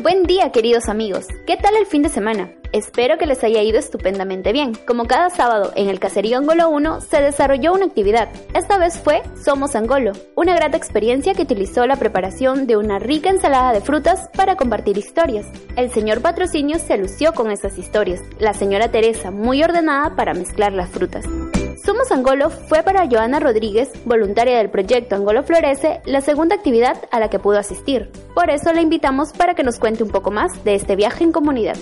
Buen día queridos amigos, ¿qué tal el fin de semana? Espero que les haya ido estupendamente bien. Como cada sábado en el Caserío Angolo 1 se desarrolló una actividad. Esta vez fue Somos Angolo, una grata experiencia que utilizó la preparación de una rica ensalada de frutas para compartir historias. El señor Patrocinio se lució con esas historias, la señora Teresa muy ordenada para mezclar las frutas. Somos Angolo fue para Joana Rodríguez, voluntaria del proyecto Angolo Florece, la segunda actividad a la que pudo asistir. Por eso la invitamos para que nos cuente un poco más de este viaje en comunidad.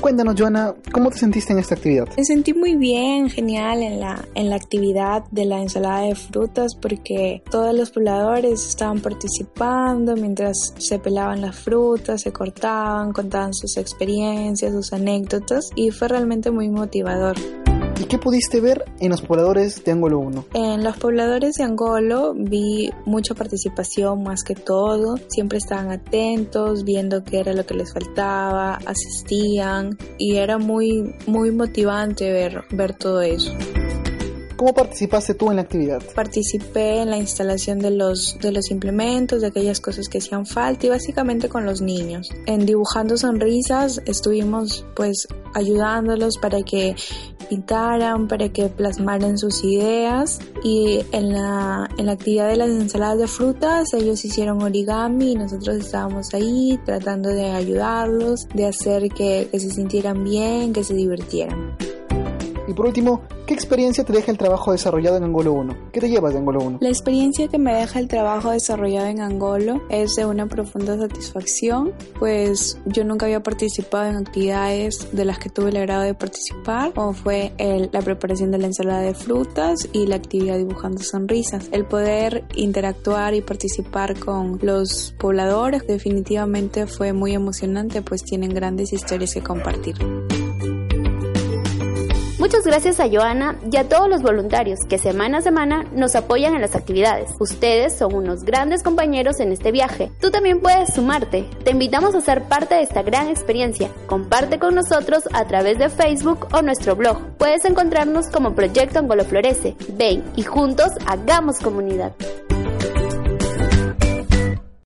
Cuéntanos, Joana, ¿cómo te sentiste en esta actividad? Me sentí muy bien, genial en la, en la actividad de la ensalada de frutas porque todos los pobladores estaban participando mientras se pelaban las frutas, se cortaban, contaban sus experiencias, sus anécdotas y fue realmente muy motivador. ¿Y qué pudiste ver en los pobladores de Angolo 1? En los pobladores de Angolo vi mucha participación más que todo. Siempre estaban atentos, viendo qué era lo que les faltaba, asistían y era muy, muy motivante ver, ver todo eso. ¿Cómo participaste tú en la actividad? Participé en la instalación de los, de los implementos, de aquellas cosas que hacían falta y básicamente con los niños. En Dibujando Sonrisas estuvimos pues ayudándolos para que pintaran, para que plasmaran sus ideas y en la, en la actividad de las ensaladas de frutas ellos hicieron origami y nosotros estábamos ahí tratando de ayudarlos, de hacer que, que se sintieran bien, que se divirtieran. Y por último, ¿qué experiencia te deja el trabajo desarrollado en Angolo 1? ¿Qué te llevas de Angolo 1? La experiencia que me deja el trabajo desarrollado en Angolo es de una profunda satisfacción, pues yo nunca había participado en actividades de las que tuve el agrado de participar, como fue la preparación de la ensalada de frutas y la actividad dibujando sonrisas. El poder interactuar y participar con los pobladores definitivamente fue muy emocionante, pues tienen grandes historias que compartir. Muchas gracias a Joana y a todos los voluntarios que semana a semana nos apoyan en las actividades. Ustedes son unos grandes compañeros en este viaje. Tú también puedes sumarte. Te invitamos a ser parte de esta gran experiencia. Comparte con nosotros a través de Facebook o nuestro blog. Puedes encontrarnos como Proyecto Angolo Florece. Ven y juntos hagamos comunidad.